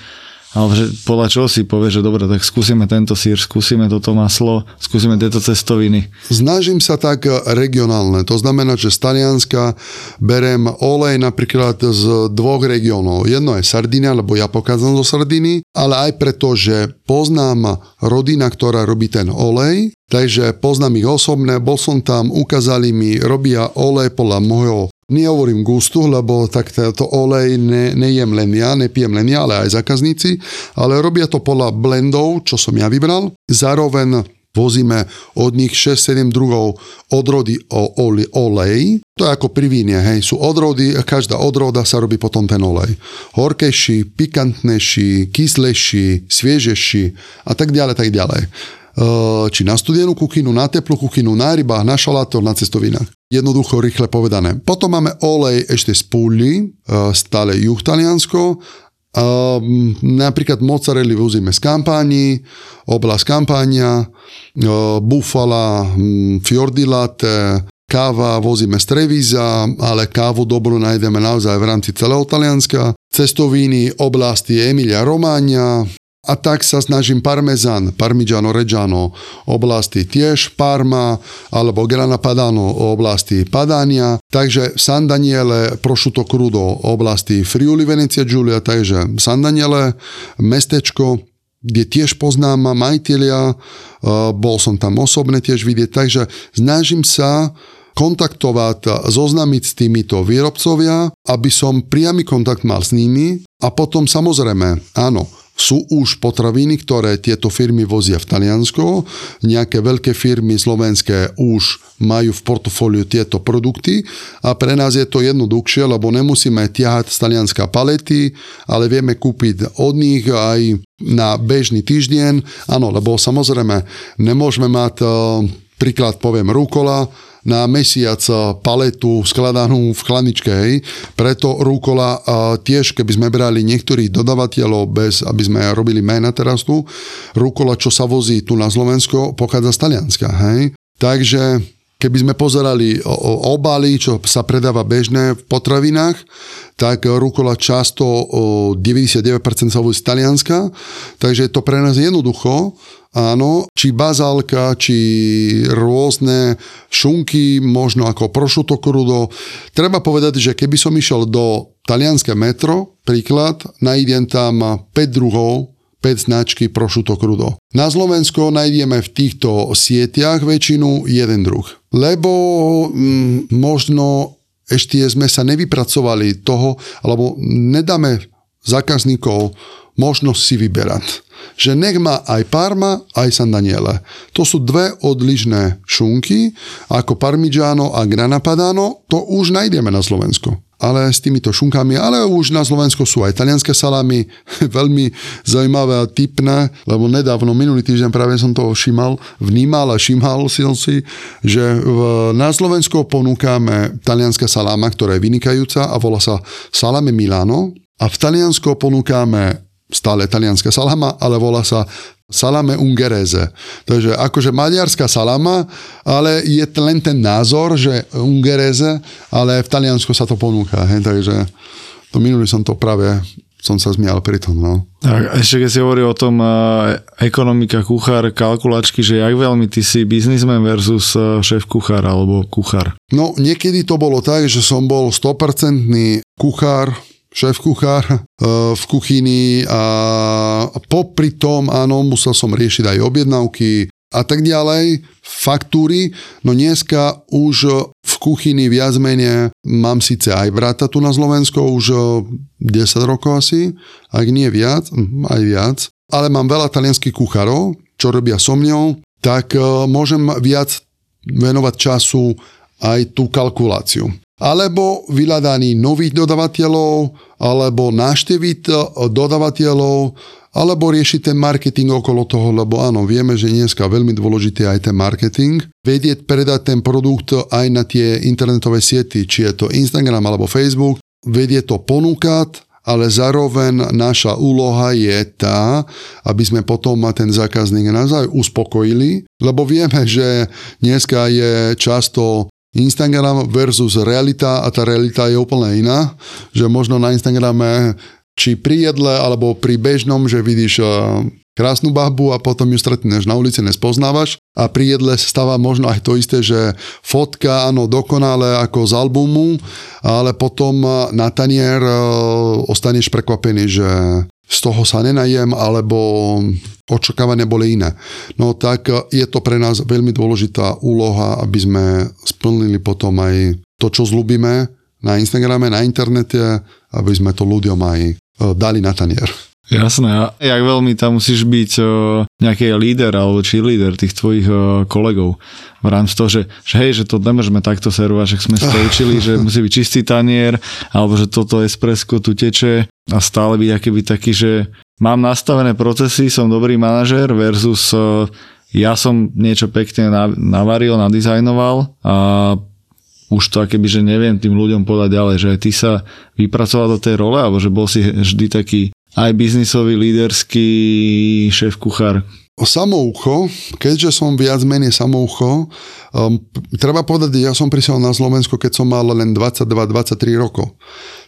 Speaker 2: ale že podľa čoho si povie, že dobre, tak skúsime tento sír, skúsime toto maslo, skúsime tieto cestoviny.
Speaker 1: Snažím sa tak regionálne. To znamená, že z Talianska berem olej napríklad z dvoch regiónov. Jedno je Sardinia, lebo ja pochádzam zo Sardiny, ale aj preto, že poznám rodina, ktorá robí ten olej, takže poznám ich osobne, bol som tam, ukázali mi, robia olej podľa môjho Nehovorím gustu, lebo tak to olej ne, nejem len ja, nepijem len ja, ale aj zákazníci, ale robia to podľa blendov, čo som ja vybral. Zároveň vozíme od nich 6-7 druhov odrody o oli, olej. To je ako pri víne, hej, sú odrody, každá odroda sa robí potom ten olej. Horkejší, pikantnejší, kyslejší, sviežejší a tak ďalej, tak ďalej či na studenú kuchynu, na teplú kuchynu, na rybách, na šalátoch, na cestovinách. Jednoducho, rýchle povedané. Potom máme olej ešte z púli, e, stále juh Taliansko, napríklad mozzarelli vozíme z kampáni, oblasť kampánia, e, bufala, fiordi latte, káva vozíme z Trevíza, ale kávu dobrú nájdeme naozaj v rámci celého Talianska. Cestoviny oblasti Emilia Romagna, a tak sa snažím parmezán, parmigiano reggiano oblasti tiež Parma alebo Grana Padano oblasti Padania, takže San Daniele prosciutto crudo oblasti Friuli Venecia Giulia, takže San Daniele mestečko, kde tiež poznám majiteľia, bol som tam osobne tiež vidieť, takže snažím sa kontaktovať, zoznamiť s týmito výrobcovia, aby som priamy kontakt mal s nimi. A potom samozrejme, áno, sú už potraviny, ktoré tieto firmy vozia v Taliansko. Nejaké veľké firmy slovenské už majú v portfóliu tieto produkty a pre nás je to jednoduchšie, lebo nemusíme ťahať z Talianska palety, ale vieme kúpiť od nich aj na bežný týždeň. Áno, lebo samozrejme nemôžeme mať, eh, príklad poviem, rukola, na mesiac paletu skladanú v chladničke, hej. Preto rúkola tiež, keby sme brali niektorých dodavateľov bez, aby sme robili mena teraz tu, rúkola, čo sa vozí tu na Slovensko, pochádza z Talianska, hej. Takže keby sme pozerali obaly, čo sa predáva bežné v potravinách, tak rukola často 99% sa z Talianska, takže to pre nás jednoducho, áno, či bazálka, či rôzne šunky, možno ako prošuto krudo. Treba povedať, že keby som išiel do talianské metro, príklad, nájdem tam 5 druhov 5 značky prošuto krudo. Na Slovensko nájdeme v týchto sieťach väčšinu jeden druh. Lebo mm, možno ešte sme sa nevypracovali toho, alebo nedáme zákazníkov možnosť si vyberať. Že nech má aj Parma, aj San Daniele. To sú dve odlišné šunky, ako Parmigiano a Grana Padano, to už nájdeme na Slovensku ale s týmito šunkami, ale už na Slovensku sú aj talianské salámy, veľmi zaujímavé a typné, lebo nedávno, minulý týždeň práve som to všímal, vnímal a všímal si, že v, na Slovensku ponúkame talianské saláma, ktorá je vynikajúca a volá sa Salame Milano. A v Taliansku ponúkame stále talianská salama, ale volá sa salame ungereze. Takže akože maďarská salama, ale je len ten názor, že ungereze, ale v Taliansku sa to ponúka. He? Takže to minulý som to práve som sa zmial pri tom. No.
Speaker 2: Tak, ešte keď si hovorí o tom uh, ekonomika, kuchár, kalkulačky, že jak veľmi ty si biznismen versus uh, šéf kuchár alebo kuchár?
Speaker 1: No niekedy to bolo tak, že som bol 100% kuchár, šéf-kuchár eh, v kuchyni a popri tom, áno, musel som riešiť aj objednávky a tak ďalej, faktúry, no dneska už v kuchyni viac menej mám síce aj brata tu na Slovensko, už 10 eh, rokov asi, ak nie viac, hm, aj viac, ale mám veľa talianských kuchárov, čo robia so mňou, tak eh, môžem viac venovať času aj tú kalkuláciu alebo vyhľadaní nových dodavateľov, alebo našteviť e, dodavateľov, alebo riešiť ten marketing okolo toho, lebo áno, vieme, že dneska veľmi dôležitý aj ten marketing. Vedieť predať ten produkt aj na tie internetové siety, či je to Instagram alebo Facebook, vedieť to ponúkať, ale zároveň naša úloha je tá, aby sme potom ten zákazník naozaj uspokojili, lebo vieme, že dneska je často Instagram versus realita a tá realita je úplne iná, že možno na Instagrame či pri jedle alebo pri bežnom, že vidíš eh, krásnu babu a potom ju stretneš na ulici, nespoznávaš. A pri jedle stáva možno aj to isté, že fotka, áno, dokonale ako z albumu, ale potom eh, na tanier eh, ostaneš prekvapený, že z toho sa nenajem, alebo očakávania boli iné. No tak je to pre nás veľmi dôležitá úloha, aby sme splnili potom aj to, čo zlúbime na Instagrame, na internete, aby sme to ľuďom aj e, dali na tanier.
Speaker 2: Jasné, a jak veľmi tam musíš byť o, nejaký líder alebo cheerleader tých tvojich o, kolegov v rámci toho, že, že hej, že to nemôžeme takto servovať, že sme to učili, že musí byť čistý tanier, alebo že toto espresso tu teče a stále byť aký taký, že mám nastavené procesy, som dobrý manažer versus o, ja som niečo pekne navaril, nadizajnoval a už to akéby, že neviem tým ľuďom podať ďalej, že aj ty sa vypracoval do tej role, alebo že bol si vždy taký aj biznisový, líderský šéf kuchár?
Speaker 1: Samoucho, keďže som viac menej samoucho, um, treba povedať, ja som prišiel na Slovensko, keď som mal len 22-23 rokov.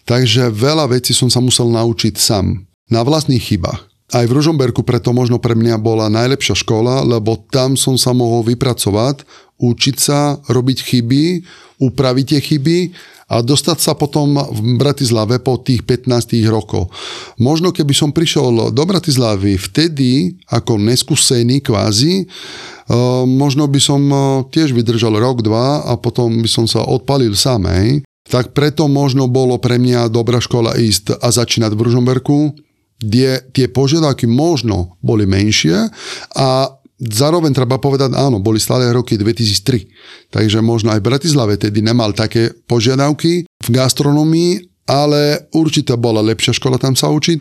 Speaker 1: Takže veľa vecí som sa musel naučiť sám, na vlastných chybách. Aj v Ružomberku preto možno pre mňa bola najlepšia škola, lebo tam som sa mohol vypracovať, učiť sa, robiť chyby, upraviť tie chyby a dostať sa potom v Bratislave po tých 15 rokov. Možno keby som prišiel do Bratislavy vtedy ako neskúsený kvázi, uh, možno by som uh, tiež vydržal rok, dva a potom by som sa odpalil sám. Hej. Tak preto možno bolo pre mňa dobrá škola ísť a začínať v Ružomberku, kde tie požiadavky možno boli menšie a Zároveň treba povedať, áno, boli stále roky 2003, takže možno aj Bratislave tedy nemal také požiadavky v gastronomii, ale určite bola lepšia škola tam sa učiť.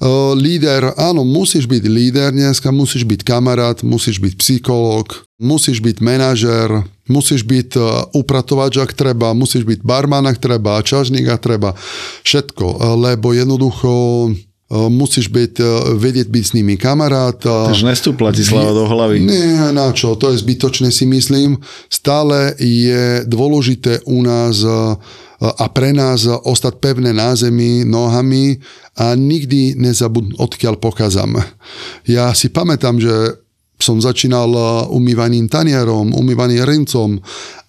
Speaker 1: Uh, líder, áno, musíš byť líder dneska, musíš byť kamarát, musíš byť psychológ, musíš byť manažer, musíš byť uh, upratovač, ak treba, musíš byť barman, ak treba, čažník, ak treba, všetko, uh, lebo jednoducho musíš byť, vedieť byť s nimi kamarát.
Speaker 2: Takže nestúpla ti slava do hlavy.
Speaker 1: Nie, na čo, to je zbytočné si myslím. Stále je dôležité u nás a pre nás ostať pevné na zemi nohami a nikdy nezabudnúť, odkiaľ pochádzam. Ja si pamätám, že som začínal umývaním tanierom, umývaním rincom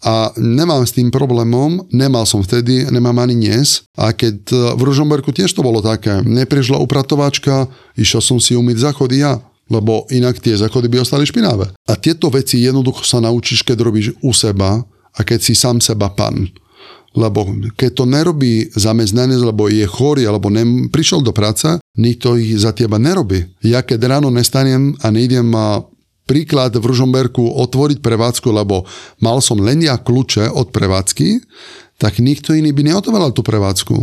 Speaker 1: a nemám s tým problémom, nemal som vtedy, nemám ani dnes. A keď v Ružomberku tiež to bolo také, neprišla upratovačka, išiel som si umyť záchody ja lebo inak tie záchody by ostali špinavé. A tieto veci jednoducho sa naučíš, keď robíš u seba a keď si sám seba pán. Lebo keď to nerobí zamestnanec, lebo je chorý alebo nem, prišiel do práce, nikto ich za teba nerobí. Ja keď ráno nestanem a nejdem príklad v Ružomberku otvoriť prevádzku, lebo mal som len ja kľúče od prevádzky, tak nikto iný by neotváral tú prevádzku.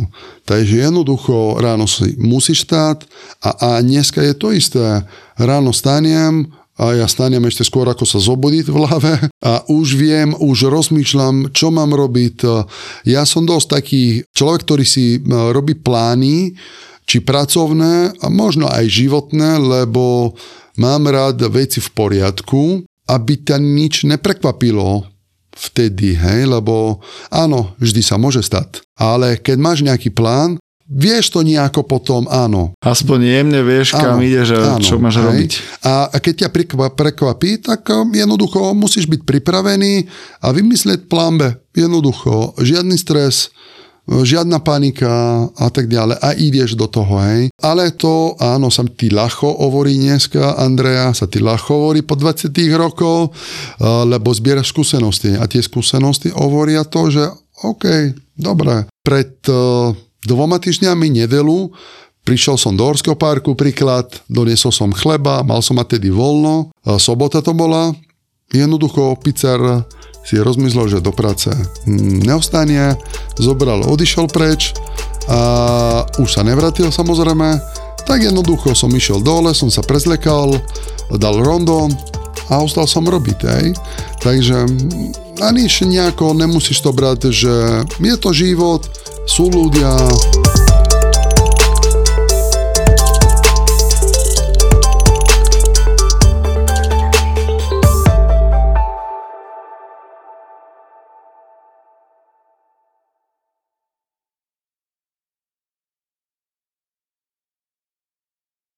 Speaker 1: Takže jednoducho ráno si musíš stáť a, a dneska je to isté. Ráno stanem, a ja stanem ešte skôr, ako sa zobudí v hlave a už viem, už rozmýšľam, čo mám robiť. Ja som dosť taký človek, ktorý si robí plány, či pracovné a možno aj životné, lebo mám rád veci v poriadku, aby ťa nič neprekvapilo vtedy, hej, lebo áno, vždy sa môže stať. Ale keď máš nejaký plán, vieš to nejako potom, áno.
Speaker 2: Aspoň jemne vieš, áno, kam ideš a áno, čo máš hej. robiť.
Speaker 1: A keď ťa prekvapí, tak um, jednoducho musíš byť pripravený a vymyslieť plán B. Jednoducho, žiadny stres, žiadna panika a tak ďalej a ideš do toho, hej. Ale to, áno, sa ti ľahko hovorí dneska, Andrea, sa ti ľahko hovorí po 20 rokov, lebo zbieraš skúsenosti a tie skúsenosti hovoria to, že OK, dobre, pred dvoma týždňami nedelu Prišiel som do Orského parku, príklad, doniesol som chleba, mal som mať tedy voľno, sobota to bola, jednoducho pizzer si rozmyslel, že do práce neostane, zobral, odišiel preč a už sa nevrátil samozrejme, tak jednoducho som išiel dole, som sa prezlekal, dal rondo a ostal som robiť, hej. Takže ani nejako nemusíš to brať, že je to život, sú ľudia,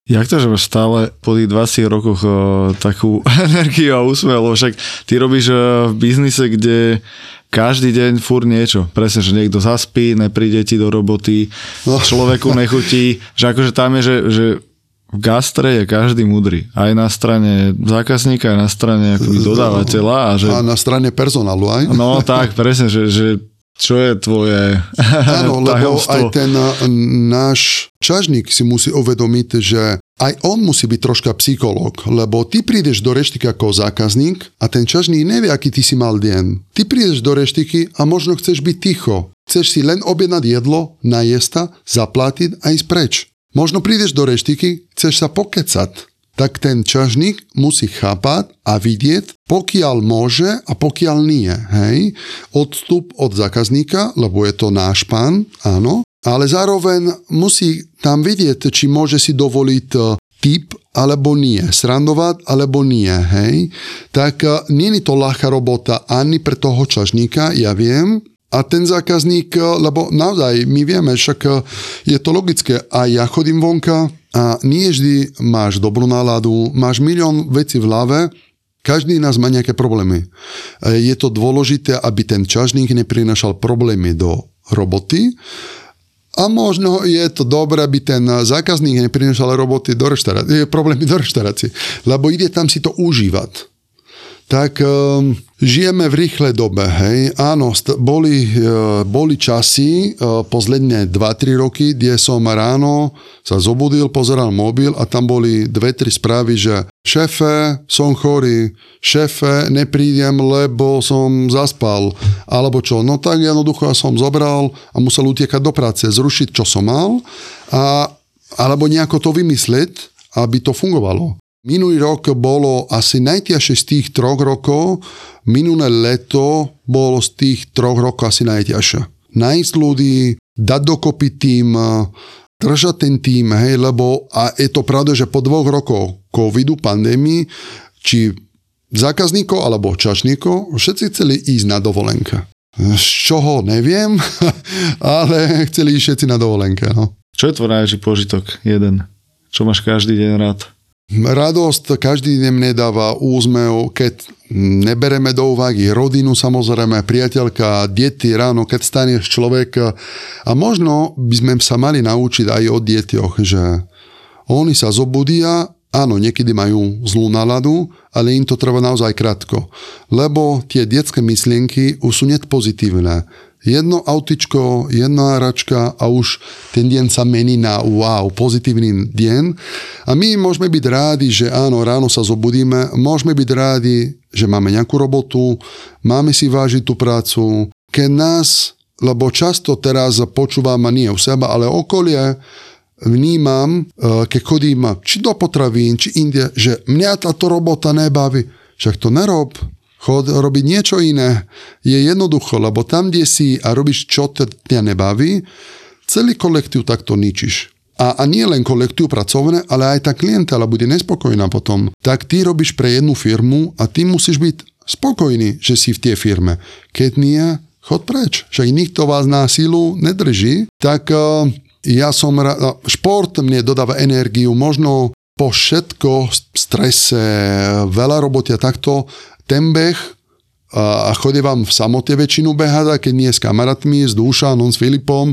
Speaker 2: Jak to, že máš stále po tých 20 rokoch uh, takú energiu a úsmev, lebo však ty robíš uh, v biznise, kde každý deň fur niečo. Presne, že niekto zaspí, nepríde ti do roboty, no. človeku nechutí, že akože tam je, že, že v gastre je každý mudrý. Aj na strane zákazníka, aj na strane akoby dodávateľa. A, že...
Speaker 1: a na strane personálu aj.
Speaker 2: No tak, presne, že, že čo je tvoje
Speaker 1: Áno, lebo aj ten náš čažník si musí uvedomiť, že aj on musí byť troška psychológ, lebo ty prídeš do reštiky ako zákazník a ten čažník nevie, aký ty si mal deň. Ty prídeš do reštiky a možno chceš byť ticho. Chceš si len objednať jedlo, najesta, zaplatiť a ísť preč. Možno prídeš do reštiky, chceš sa pokecať tak ten čažník musí chápať a vidieť, pokiaľ môže a pokiaľ nie. Hej? Odstup od zákazníka, lebo je to náš pán, áno, ale zároveň musí tam vidieť, či môže si dovoliť e, typ alebo nie, srandovať alebo nie, hej. Tak e, nie je to ľahká robota ani pre toho čažníka, ja viem, a ten zákazník, e, lebo naozaj my vieme, však je to logické, a ja chodím vonka, a nie vždy máš dobrú náladu, máš milión vecí v hlave, každý nás má nejaké problémy. Je to dôležité, aby ten čažník neprinašal problémy do roboty. A možno je to dobré, aby ten zákazník neprinašal roboty do reštaurácie, problémy do reštaurácie, lebo ide tam si to užívať tak um, žijeme v rýchlej dobe. Hej. Áno, st- boli, uh, boli časy, uh, posledné 2-3 roky, kde som ráno sa zobudil, pozeral mobil a tam boli dve, tri správy, že šéfe, som chorý, šéfe, neprídem, lebo som zaspal, alebo čo. No tak jednoducho ja som zobral a musel utiekať do práce, zrušiť, čo som mal, a, alebo nejako to vymyslieť, aby to fungovalo. Minulý rok bolo asi najťažšie z tých troch rokov, minulé leto bolo z tých troch rokov asi najťažšie. Nájsť ľudí, dať dokopy tým, držať ten tým, hej, lebo a je to pravda, že po dvoch rokoch covidu, pandémii, či zákazníkov alebo čašníkov, všetci chceli ísť na dovolenke. Z čoho neviem, ale chceli ísť všetci na dovolenke. No.
Speaker 2: Čo je tvoj najväčší požitok? Jeden. Čo máš každý deň rád?
Speaker 1: Radosť každý deň mne dáva úzmev, keď nebereme do úvahy rodinu samozrejme, priateľka, deti ráno, keď staneš človek. A možno by sme sa mali naučiť aj o deťoch, že oni sa zobudia, áno, niekedy majú zlú náladu, ale im to trvá naozaj krátko. Lebo tie detské myšlienky už sú net pozitívne jedno autičko, jedna hračka a už ten deň sa mení na wow, pozitívny deň. A my môžeme byť rádi, že áno, ráno sa zobudíme, môžeme byť rádi, že máme nejakú robotu, máme si vážiť tú prácu. Keď nás, lebo často teraz počúvam nie u seba, ale okolie, vnímam, e, keď chodím či do potravín, či inde, že mňa táto robota nebaví. Však to nerob, Chod robiť niečo iné. Je jednoducho, lebo tam, kde si a robíš, čo ťa nebaví, celý kolektív takto ničíš. A, a nie len kolektív pracovné, ale aj tá klientela bude nespokojná potom. Tak ty robíš pre jednu firmu a ty musíš byť spokojný, že si v tej firme. Keď nie, chod preč. Však nikto vás na sílu nedrží. Tak uh, ja som... Ra- šport mne dodáva energiu, možno po všetko strese, veľa roboty a takto ten beh a chodí vám v samote väčšinu behať, keď nie s kamarátmi, s Dúšanom, s Filipom,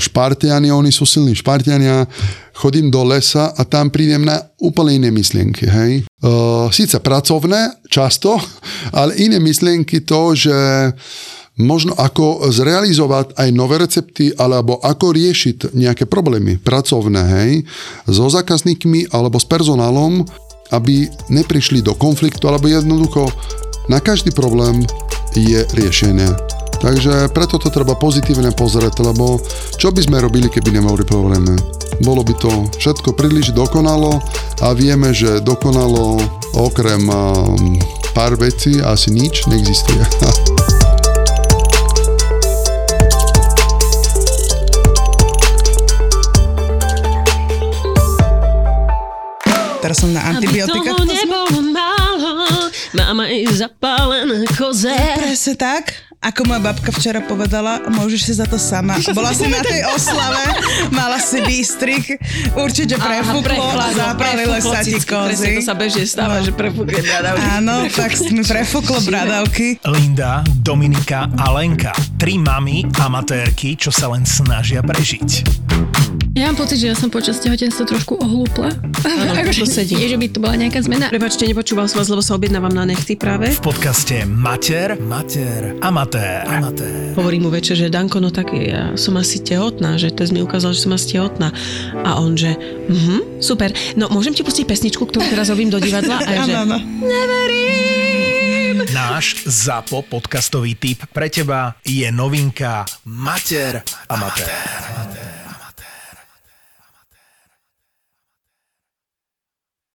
Speaker 1: špartiani, oni sú silní špartiania, chodím do lesa a tam prídem na úplne iné myšlienky, hej. Síce pracovné, často, ale iné myšlienky to, že možno ako zrealizovať aj nové recepty, alebo ako riešiť nejaké problémy pracovné, hej, so zákazníkmi alebo s personálom, aby neprišli do konfliktu, alebo jednoducho na každý problém je riešenie. Takže preto to treba pozitívne pozrieť, lebo čo by sme robili, keby nemali problémy? Bolo by to všetko príliš dokonalo a vieme, že dokonalo okrem um, pár vecí asi nič neexistuje.
Speaker 4: teraz som na antibiotika. Aby toho nebolo málo, máme i zapálené koze. Presne tak. Ako moja babka včera povedala, môžeš si za to sama. Bola si na tej oslave, mala si výstrik, určite prefúklo, zapálilo sa ti kozy.
Speaker 5: to sa bežne stáva, no. že prefúkne bradavky.
Speaker 4: Áno, tak mi prefúklo bradavky.
Speaker 3: Linda, Dominika a Lenka. Tri mami amatérky, čo sa len snažia prežiť.
Speaker 6: Ja mám pocit, že ja som počas tehotenstva trošku ohlúpla.
Speaker 5: Áno, to sedí.
Speaker 6: Je, že by to bola nejaká zmena.
Speaker 5: Prepačte, nepočúval som vás, lebo sa objednávam na nechty práve.
Speaker 3: V podcaste Mater, Mater, Amatér. Amatér.
Speaker 5: Hovorí mu večer, že Danko, no tak ja som asi tehotná, že to mi ukázal, že som asi tehotná. A on, že mhm, super. No môžem ti pustiť pesničku, ktorú teraz robím do divadla? A ja, že neverím.
Speaker 3: Náš ZAPO podcastový tip pre teba je novinka Mater Amatér.